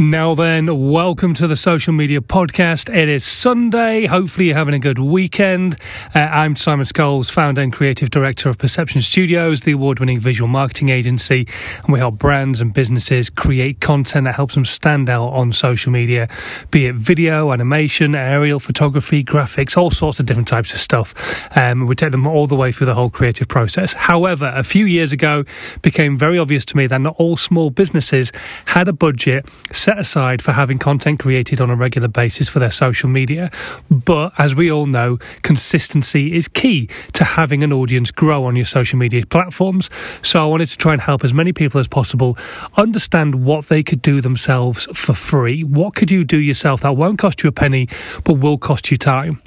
Now then, welcome to the Social Media Podcast. It is Sunday. Hopefully, you're having a good weekend. Uh, I'm Simon Scholes, founder and creative director of Perception Studios, the award winning visual marketing agency. And we help brands and businesses create content that helps them stand out on social media, be it video, animation, aerial photography, graphics, all sorts of different types of stuff. Um, we take them all the way through the whole creative process. However, a few years ago, became very obvious to me that not all small businesses had a budget aside for having content created on a regular basis for their social media. But as we all know, consistency is key to having an audience grow on your social media platforms. So I wanted to try and help as many people as possible understand what they could do themselves for free. What could you do yourself that won't cost you a penny, but will cost you time?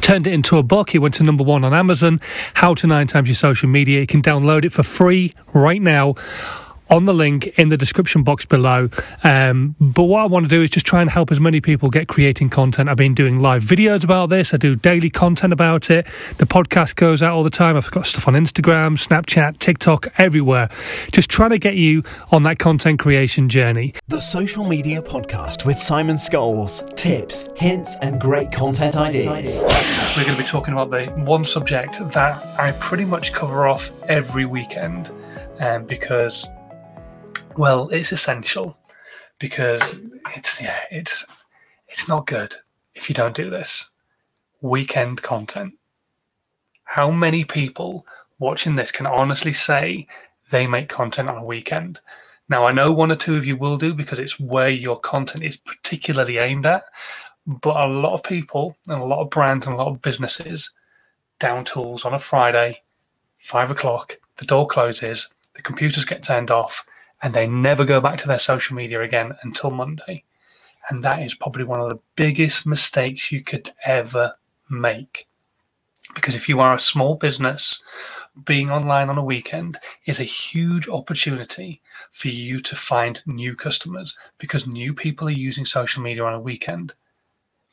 turned it into a book. It went to number one on Amazon. How to Nine Times Your Social Media. You can download it for free right now on the link in the description box below. Um, but what I want to do is just try and help as many people get creating content. I've been doing live videos about this. I do daily content about it. The podcast goes out all the time. I've got stuff on Instagram, Snapchat, TikTok, everywhere. Just trying to get you on that content creation journey. The Social Media Podcast with Simon Scholes. Tips, hints, and great content ideas. We're going to be talking about the one subject that I pretty much cover off every weekend um, because well, it's essential because it's yeah, it's it's not good if you don't do this. Weekend content. How many people watching this can honestly say they make content on a weekend? Now, I know one or two of you will do because it's where your content is particularly aimed at, but a lot of people and a lot of brands and a lot of businesses down tools on a Friday, five o'clock, the door closes, the computers get turned off, and they never go back to their social media again until Monday. And that is probably one of the biggest mistakes you could ever make. Because if you are a small business, being online on a weekend is a huge opportunity for you to find new customers because new people are using social media on a weekend.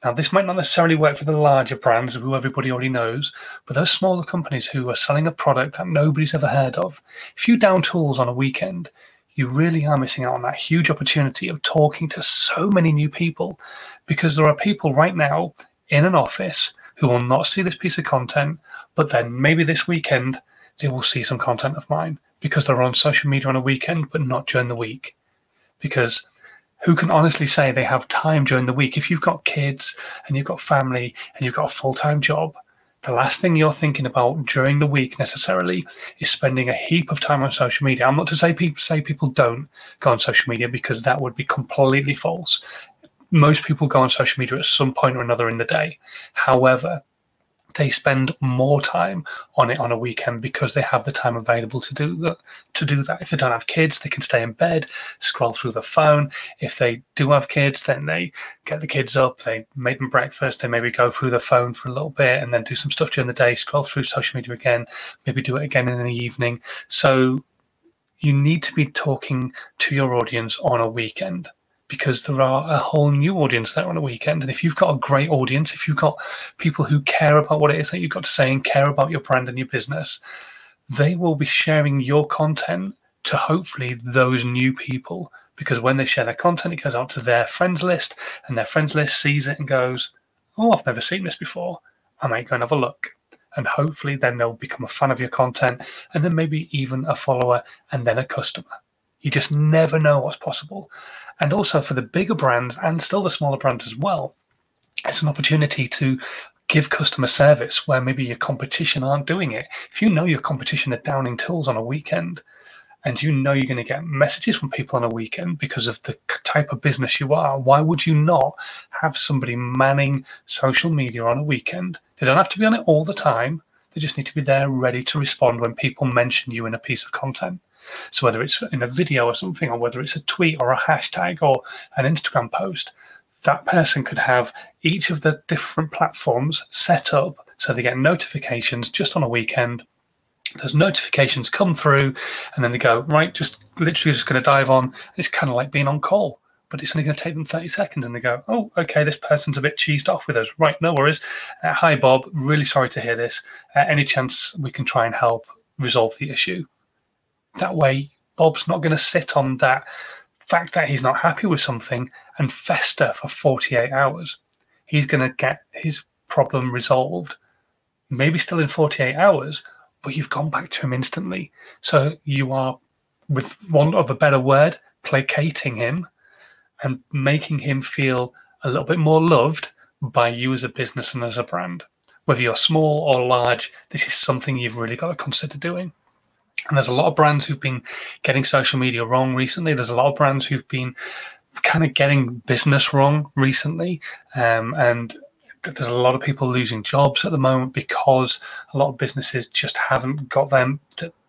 Now, this might not necessarily work for the larger brands who everybody already knows, but those smaller companies who are selling a product that nobody's ever heard of, if you down tools on a weekend, you really are missing out on that huge opportunity of talking to so many new people because there are people right now in an office who will not see this piece of content, but then maybe this weekend they will see some content of mine because they're on social media on a weekend, but not during the week. Because who can honestly say they have time during the week? If you've got kids and you've got family and you've got a full time job, the last thing you're thinking about during the week necessarily is spending a heap of time on social media. I'm not to say people say people don't go on social media because that would be completely false. Most people go on social media at some point or another in the day. However, they spend more time on it on a weekend because they have the time available to do that to do that. If they don't have kids they can stay in bed scroll through the phone. If they do have kids then they get the kids up they make them breakfast they maybe go through the phone for a little bit and then do some stuff during the day scroll through social media again maybe do it again in the evening. So you need to be talking to your audience on a weekend because there are a whole new audience there on a weekend. And if you've got a great audience, if you've got people who care about what it is that you've got to say and care about your brand and your business, they will be sharing your content to hopefully those new people. Because when they share their content, it goes out to their friends list, and their friends list sees it and goes, Oh, I've never seen this before. I might go and have a look. And hopefully, then they'll become a fan of your content, and then maybe even a follower, and then a customer. You just never know what's possible. And also for the bigger brands and still the smaller brands as well, it's an opportunity to give customer service where maybe your competition aren't doing it. If you know your competition are downing tools on a weekend, and you know you're going to get messages from people on a weekend because of the type of business you are, why would you not have somebody manning social media on a weekend? They don't have to be on it all the time. They just need to be there ready to respond when people mention you in a piece of content. So whether it's in a video or something, or whether it's a tweet or a hashtag or an Instagram post, that person could have each of the different platforms set up so they get notifications just on a weekend. Those notifications come through, and then they go right. Just literally, just going to dive on. It's kind of like being on call but it's only going to take them 30 seconds and they go, oh, okay, this person's a bit cheesed off with us. Right, no worries. Uh, hi, Bob. Really sorry to hear this. Uh, any chance we can try and help resolve the issue? That way, Bob's not going to sit on that fact that he's not happy with something and fester for 48 hours. He's going to get his problem resolved, maybe still in 48 hours, but you've gone back to him instantly. So you are, with want of a better word, placating him and making him feel a little bit more loved by you as a business and as a brand. Whether you're small or large, this is something you've really got to consider doing. And there's a lot of brands who've been getting social media wrong recently. There's a lot of brands who've been kind of getting business wrong recently. Um, and there's a lot of people losing jobs at the moment because a lot of businesses just haven't got them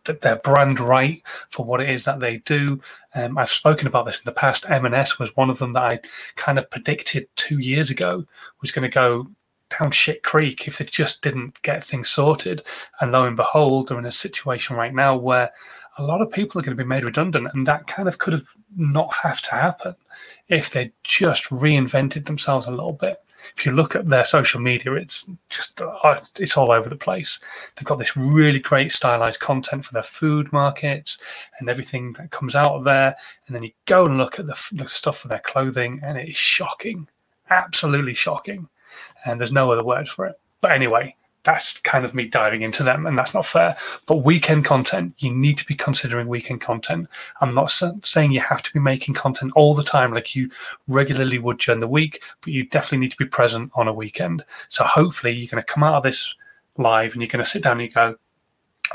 their brand right for what it is that they do. Um, I've spoken about this in the past. M&S was one of them that I kind of predicted two years ago was going to go down shit creek if they just didn't get things sorted. And lo and behold, they're in a situation right now where a lot of people are going to be made redundant, and that kind of could have not have to happen if they just reinvented themselves a little bit if you look at their social media, it's just uh, it's all over the place. They've got this really great stylized content for their food markets and everything that comes out of there. And then you go and look at the, the stuff for their clothing, and it is shocking, absolutely shocking. And there's no other word for it. But anyway, that's kind of me diving into them, and that's not fair. But weekend content, you need to be considering weekend content. I'm not saying you have to be making content all the time like you regularly would during the week, but you definitely need to be present on a weekend. So hopefully, you're going to come out of this live and you're going to sit down and you go,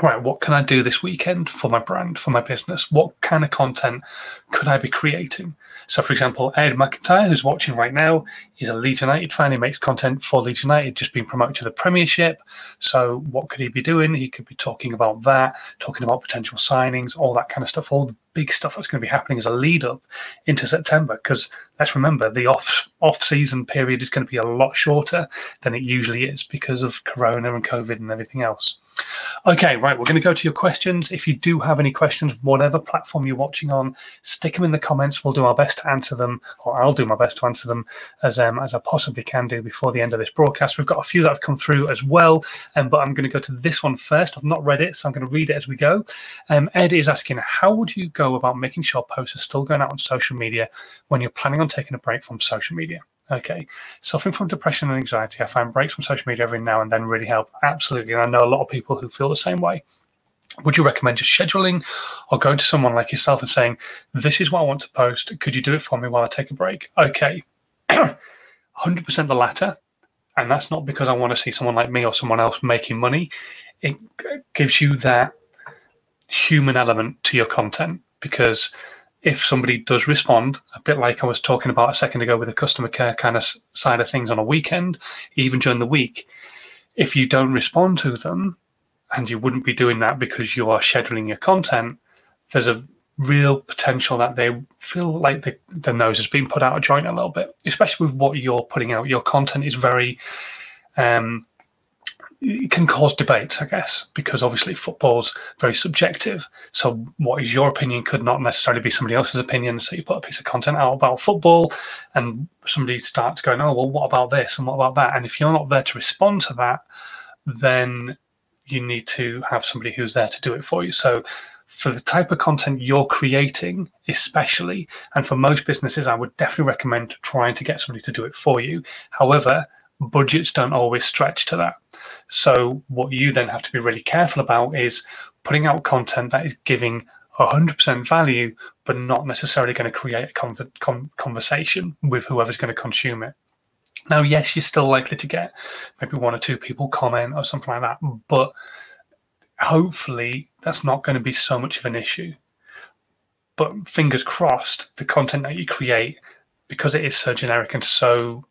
right, what can I do this weekend for my brand, for my business? What kind of content could I be creating? So, for example, Ed McIntyre, who's watching right now, is a Leeds United fan. He makes content for Leeds United, just being promoted to the Premiership. So, what could he be doing? He could be talking about that, talking about potential signings, all that kind of stuff, all the big stuff that's going to be happening as a lead up into September. Because let's remember, the off off season period is going to be a lot shorter than it usually is because of Corona and COVID and everything else. Okay, right, we're going to go to your questions. If you do have any questions, whatever platform you're watching on, stick them in the comments. We'll do our best to answer them, or I'll do my best to answer them as um, as I possibly can do before the end of this broadcast. We've got a few that have come through as well, um, but I'm going to go to this one first. I've not read it, so I'm going to read it as we go. Um, Ed is asking, how would you go about making sure posts are still going out on social media when you're planning on taking a break from social media? Okay. Suffering from depression and anxiety, I find breaks from social media every now and then really help. Absolutely. And I know a lot of people who feel the same way. Would you recommend just scheduling or going to someone like yourself and saying, This is what I want to post. Could you do it for me while I take a break? Okay. 100% the latter. And that's not because I want to see someone like me or someone else making money. It gives you that human element to your content because if somebody does respond, a bit like I was talking about a second ago with the customer care kind of side of things on a weekend, even during the week, if you don't respond to them, and you wouldn't be doing that because you are scheduling your content, there's a real potential that they feel like the, the nose has been put out of joint a little bit, especially with what you're putting out. Your content is very um, it can cause debates, I guess, because obviously football's very subjective. So, what is your opinion could not necessarily be somebody else's opinion. So, you put a piece of content out about football, and somebody starts going, "Oh, well, what about this and what about that?" And if you're not there to respond to that, then you need to have somebody who's there to do it for you. So, for the type of content you're creating, especially, and for most businesses, I would definitely recommend trying to get somebody to do it for you. However, budgets don't always stretch to that. So, what you then have to be really careful about is putting out content that is giving 100% value, but not necessarily going to create a conversation with whoever's going to consume it. Now, yes, you're still likely to get maybe one or two people comment or something like that, but hopefully that's not going to be so much of an issue. But fingers crossed, the content that you create, because it is so generic and so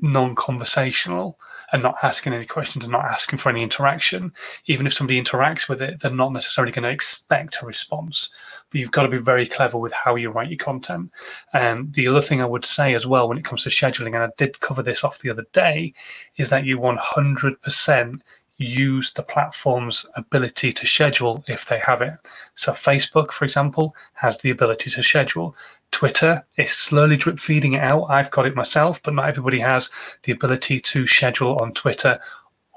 non conversational, and not asking any questions and not asking for any interaction. Even if somebody interacts with it, they're not necessarily going to expect a response. But you've got to be very clever with how you write your content. And the other thing I would say as well when it comes to scheduling, and I did cover this off the other day, is that you 100% use the platform's ability to schedule if they have it. So, Facebook, for example, has the ability to schedule. Twitter is slowly drip feeding it out. I've got it myself, but not everybody has the ability to schedule on Twitter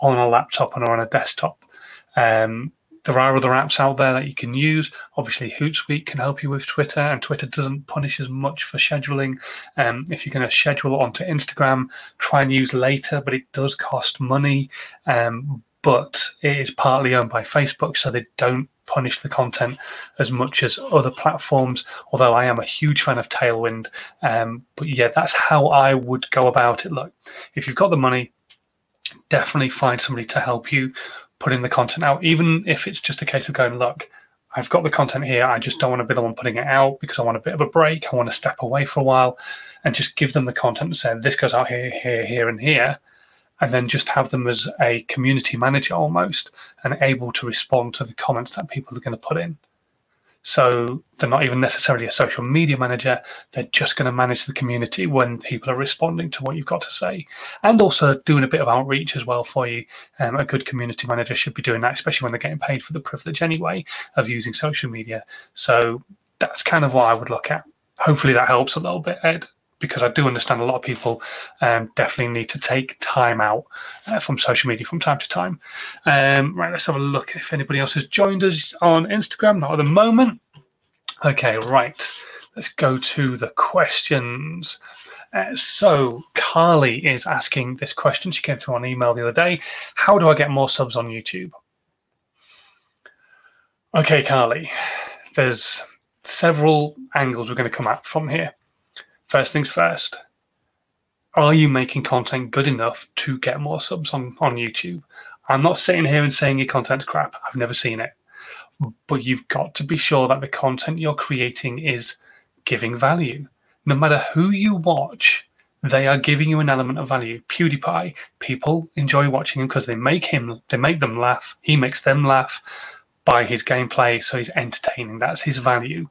on a laptop and or on a desktop. Um, there are other apps out there that you can use. Obviously, Hootsuite can help you with Twitter, and Twitter doesn't punish as much for scheduling. Um, if you're going to schedule onto Instagram, try and use later, but it does cost money. Um, but it is partly owned by Facebook, so they don't punish the content as much as other platforms. Although I am a huge fan of Tailwind, um, but yeah, that's how I would go about it. Look, if you've got the money, definitely find somebody to help you putting the content out, even if it's just a case of going, look, I've got the content here. I just don't want to be the one putting it out because I want a bit of a break. I want to step away for a while and just give them the content and say, this goes out here, here, here, and here. And then just have them as a community manager almost and able to respond to the comments that people are going to put in. So they're not even necessarily a social media manager. They're just going to manage the community when people are responding to what you've got to say, and also doing a bit of outreach as well for you. Um, a good community manager should be doing that, especially when they're getting paid for the privilege anyway of using social media. So that's kind of what I would look at. Hopefully that helps a little bit, Ed because I do understand a lot of people um, definitely need to take time out uh, from social media from time to time. Um, right, let's have a look if anybody else has joined us on Instagram. Not at the moment. Okay, right. Let's go to the questions. Uh, so, Carly is asking this question. She came through on email the other day. How do I get more subs on YouTube? Okay, Carly, there's several angles we're going to come at from here first things first, are you making content good enough to get more subs on, on YouTube? I'm not sitting here and saying your content's crap. I've never seen it. But you've got to be sure that the content you're creating is giving value. No matter who you watch, they are giving you an element of value. PewDiePie, people enjoy watching him because they make him, they make them laugh. He makes them laugh by his gameplay, so he's entertaining. That's his value.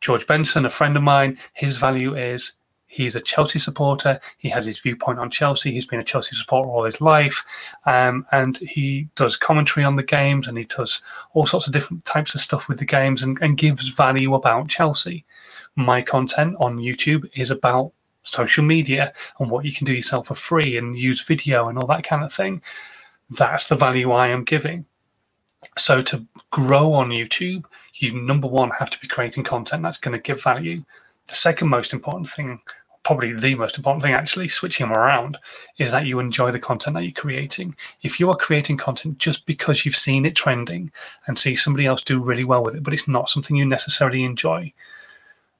George Benson, a friend of mine, his value is he's a Chelsea supporter. He has his viewpoint on Chelsea. He's been a Chelsea supporter all his life. Um, and he does commentary on the games and he does all sorts of different types of stuff with the games and, and gives value about Chelsea. My content on YouTube is about social media and what you can do yourself for free and use video and all that kind of thing. That's the value I am giving. So to grow on YouTube, you number one have to be creating content that's going to give value. The second most important thing, probably the most important thing actually, switching them around, is that you enjoy the content that you're creating. If you are creating content just because you've seen it trending and see somebody else do really well with it, but it's not something you necessarily enjoy,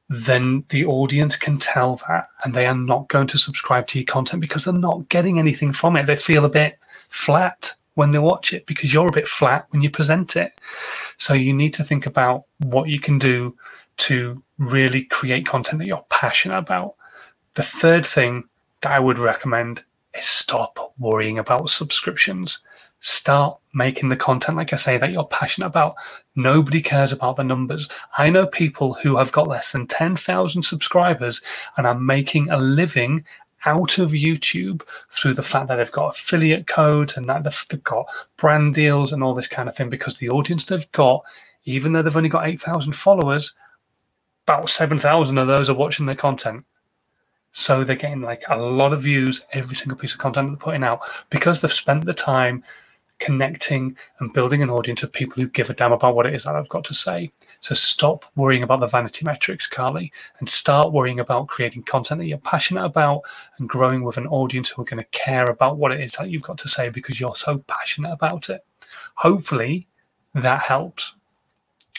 then the audience can tell that and they are not going to subscribe to your content because they're not getting anything from it. They feel a bit flat when they watch it because you're a bit flat when you present it. So you need to think about what you can do to really create content that you're passionate about. The third thing that I would recommend is stop worrying about subscriptions. Start making the content, like I say, that you're passionate about. Nobody cares about the numbers. I know people who have got less than 10,000 subscribers and are making a living out of YouTube through the fact that they've got affiliate codes and that they've got brand deals and all this kind of thing because the audience they've got, even though they've only got 8,000 followers, about 7,000 of those are watching their content. So they're getting like a lot of views every single piece of content they're putting out because they've spent the time connecting and building an audience of people who give a damn about what it is that I've got to say. So stop worrying about the vanity metrics, Carly, and start worrying about creating content that you're passionate about and growing with an audience who are going to care about what it is that you've got to say because you're so passionate about it. Hopefully that helps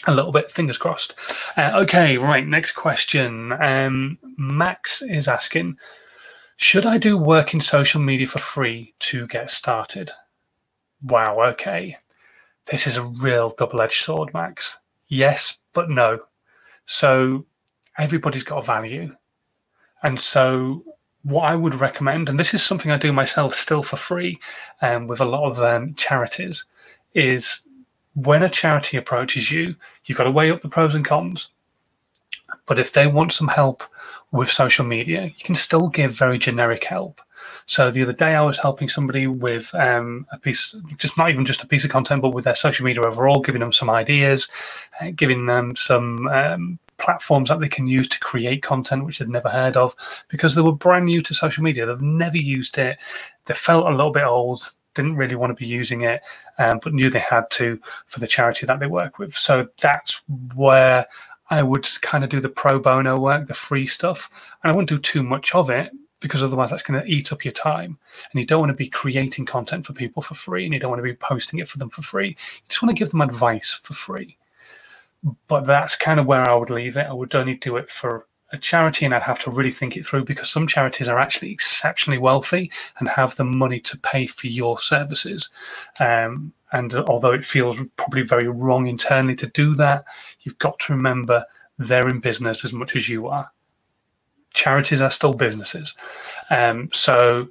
a little bit. Fingers crossed. Uh, okay, right. Next question. Um, Max is asking Should I do work in social media for free to get started? Wow, okay. This is a real double edged sword, Max yes, but no. So everybody's got a value. And so what I would recommend, and this is something I do myself still for free um, with a lot of um, charities, is when a charity approaches you, you've got to weigh up the pros and cons. But if they want some help with social media, you can still give very generic help. So the other day, I was helping somebody with um, a piece, just not even just a piece of content, but with their social media overall, giving them some ideas, uh, giving them some um, platforms that they can use to create content which they'd never heard of because they were brand new to social media. They've never used it. They felt a little bit old. didn't really want to be using it, um, but knew they had to for the charity that they work with. So that's where I would kind of do the pro bono work, the free stuff, and I wouldn't do too much of it because otherwise that's going to eat up your time. And you don't want to be creating content for people for free, and you don't want to be posting it for them for free. You just want to give them advice for free. But that's kind of where I would leave it. I would only do it for a charity and I'd have to really think it through because some charities are actually exceptionally wealthy and have the money to pay for your services. Um, and although it feels probably very wrong internally to do that, you've got to remember they're in business as much as you are. Charities are still businesses. Um, so,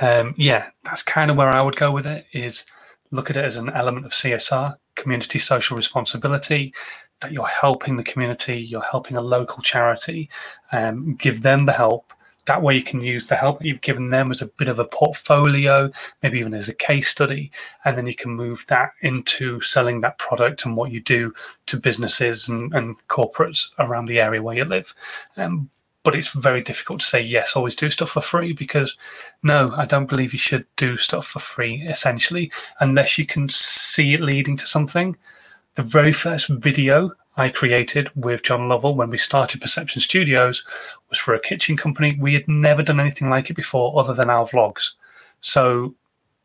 um, yeah, that's kind of where I would go with it is look at it as an element of CSR, community social responsibility, that you're helping the community, you're helping a local charity, um, give them the help. That way, you can use the help that you've given them as a bit of a portfolio, maybe even as a case study, and then you can move that into selling that product and what you do to businesses and, and corporates around the area where you live. Um, but it's very difficult to say yes, always do stuff for free because no, I don't believe you should do stuff for free essentially, unless you can see it leading to something the very first video I created with John Lovell when we started Perception Studios was for a kitchen company. We had never done anything like it before other than our vlogs. So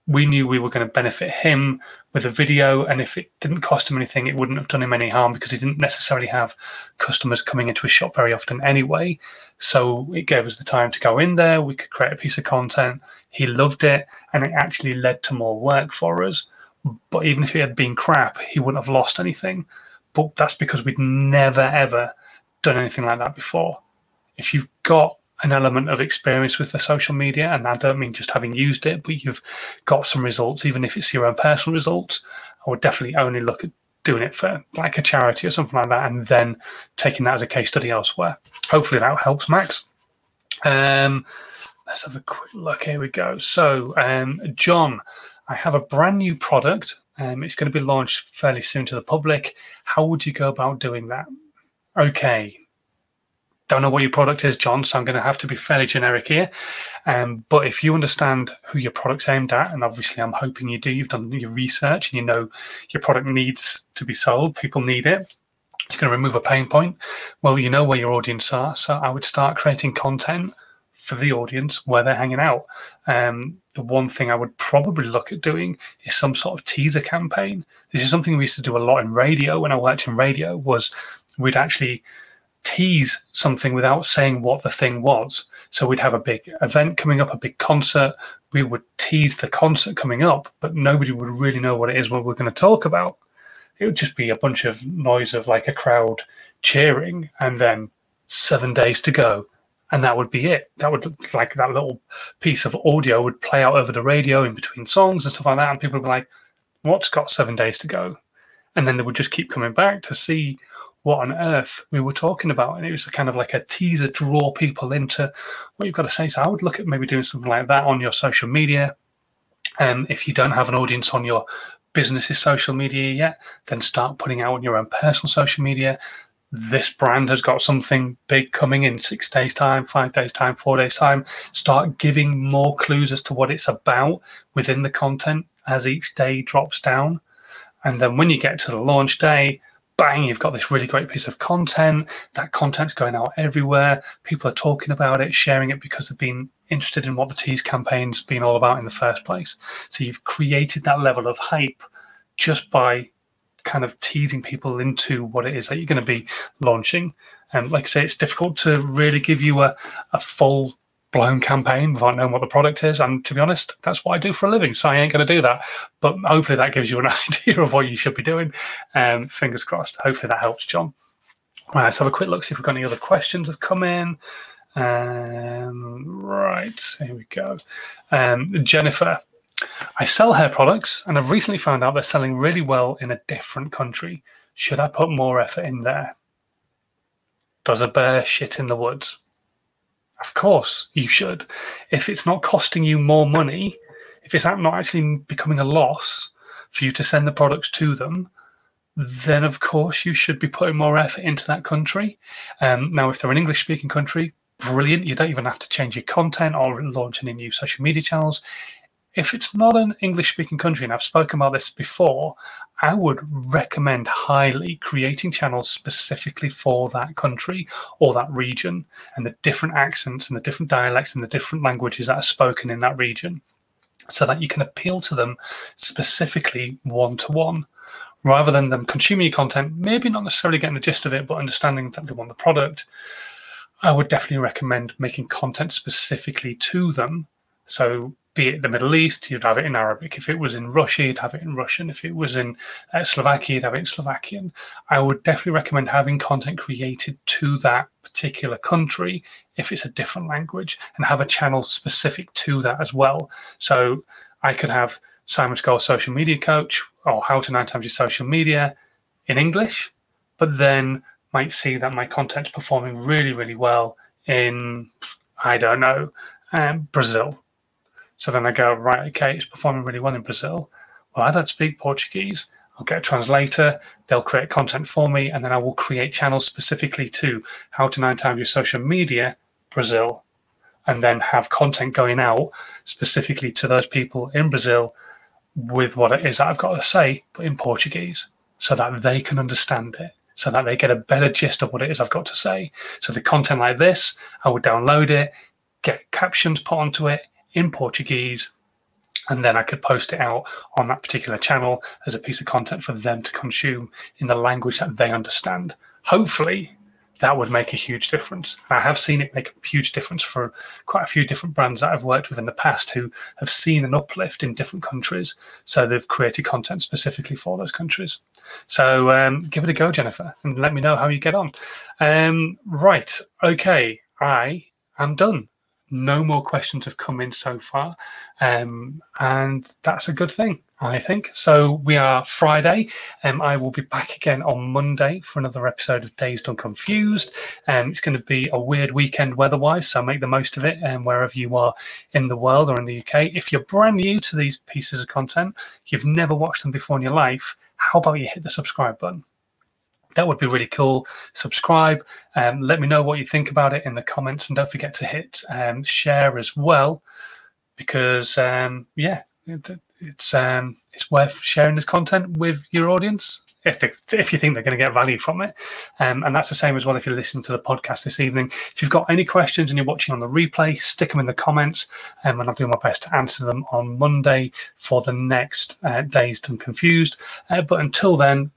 we knew we were going to benefit him with a video. And if it didn't cost him anything, it wouldn't have done him any harm because he didn't necessarily have customers coming into his shop very often anyway. So it gave us the time to go in there. We could create a piece of content. He loved it. And it actually led to more work for us. But even if it had been crap, he wouldn't have lost anything. But that's because we'd never ever done anything like that before. If you've got an element of experience with the social media, and I don't mean just having used it, but you've got some results, even if it's your own personal results, I would definitely only look at doing it for like a charity or something like that, and then taking that as a case study elsewhere. Hopefully that helps, Max. Um, let's have a quick look. Here we go. So, um, John I have a brand new product. Um, it's going to be launched fairly soon to the public. How would you go about doing that? Okay. Don't know what your product is, John, so I'm going to have to be fairly generic here. Um, but if you understand who your product's aimed at, and obviously I'm hoping you do, you've done your research and you know your product needs to be sold, people need it, it's going to remove a pain point. Well, you know where your audience are, so I would start creating content for the audience where they're hanging out. Um, the one thing I would probably look at doing is some sort of teaser campaign. This is something we used to do a lot in radio when I worked in radio. Was we'd actually tease something without saying what the thing was. So we'd have a big event coming up, a big concert. We would tease the concert coming up, but nobody would really know what it is what we're going to talk about. It would just be a bunch of noise of like a crowd cheering and then seven days to go and that would be it. That would like that little piece of audio would play out over the radio in between songs and stuff like that, and people would be like, "What's got seven days to go?" And then they would just keep coming back to see what on earth we were talking about, and it was kind of like a teaser, draw people into what you've got to say. So I would look at maybe doing something like that on your social media. And um, if you don't have an audience on your business's social media yet, then start putting out on your own personal social media this brand has got something big coming in six days' time, five days' time, four days' time. Start giving more clues as to what it's about within the content as each day drops down. And then when you get to the launch day, bang, you've got this really great piece of content. That content's going out everywhere. People are talking about it, sharing it because they've been interested in what the Tease campaign's been all about in the first place. So you've created that level of hype just by kind of teasing people into what it is that you're going to be launching. And um, like I say, it's difficult to really give you a, a full blown campaign without knowing what the product is. And to be honest, that's what I do for a living. So I ain't going to do that. But hopefully that gives you an idea of what you should be doing. Um, fingers crossed. Hopefully that helps, John. All right, let's have a quick look, see if we've got any other questions have come in. Um, right, here we go. Um, Jennifer, I sell hair products and I've recently found out they're selling really well in a different country. Should I put more effort in there? Does a bear shit in the woods? Of course you should. If it's not costing you more money, if it's not actually becoming a loss for you to send the products to them, then of course you should be putting more effort into that country. Um, now, if they're an English speaking country, brilliant. You don't even have to change your content or launch any new social media channels if it's not an English speaking country, and I've spoken about this before, I would recommend highly creating channels specifically for that country or that region and the different accents and the different dialects and the different languages that are spoken in that region so that you can appeal to them specifically one to one rather than them consuming your content, maybe not necessarily getting the gist of it, but understanding that they want the product. I would definitely recommend making content specifically to them. So be it the Middle East, you'd have it in Arabic. If it was in Russia, you'd have it in Russian. If it was in uh, Slovakia, you'd have it in Slovakian. I would definitely recommend having content created to that particular country if it's a different language and have a channel specific to that as well. So I could have Simon Scholes social media coach or how to nine times your social media in English, but then might see that my content's performing really, really well in, I don't know, um, Brazil so then I go, right, okay, it's performing really well in Brazil. Well, I don't speak Portuguese. I'll get a translator, they'll create content for me, and then I will create channels specifically to how to nine times your social media, Brazil, and then have content going out specifically to those people in Brazil with what it is that I've got to say, but in Portuguese, so that they can understand it, so that they get a better gist of what it is I've got to say. So the content like this, I would download it, get captions put onto it, in Portuguese, and then I could post it out on that particular channel as a piece of content for them to consume in the language that they understand. Hopefully, that would make a huge difference. I have seen it make a huge difference for quite a few different brands that I've worked with in the past who have seen an uplift in different countries. So they've created content specifically for those countries. So um, give it a go, Jennifer, and let me know how you get on. Um, right. Okay. I am done no more questions have come in so far. Um, and that's a good thing, I think. So we are Friday. Um, I will be back again on Monday for another episode of Dazed and Confused. Um, it's going to be a weird weekend weather wise, so make the most of it um, wherever you are in the world or in the UK. If you're brand new to these pieces of content, you've never watched them before in your life, how about you hit the subscribe button? That would be really cool. Subscribe. Um, let me know what you think about it in the comments, and don't forget to hit um, share as well, because um, yeah, it, it's um, it's worth sharing this content with your audience if they, if you think they're going to get value from it. Um, and that's the same as well if you're listening to the podcast this evening. If you've got any questions and you're watching on the replay, stick them in the comments, um, and I'll do my best to answer them on Monday for the next uh, Dazed and Confused. Uh, but until then,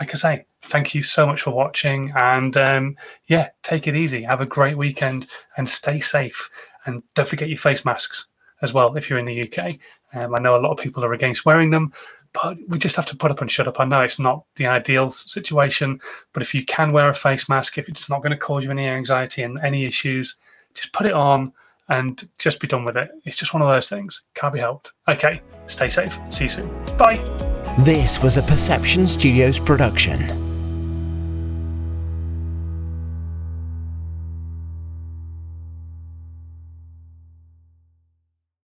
like I say, thank you so much for watching. And um, yeah, take it easy. Have a great weekend and stay safe. And don't forget your face masks as well if you're in the UK. Um, I know a lot of people are against wearing them, but we just have to put up and shut up. I know it's not the ideal situation, but if you can wear a face mask, if it's not going to cause you any anxiety and any issues, just put it on and just be done with it. It's just one of those things. Can't be helped. Okay, stay safe. See you soon. Bye. This was a Perception Studios production.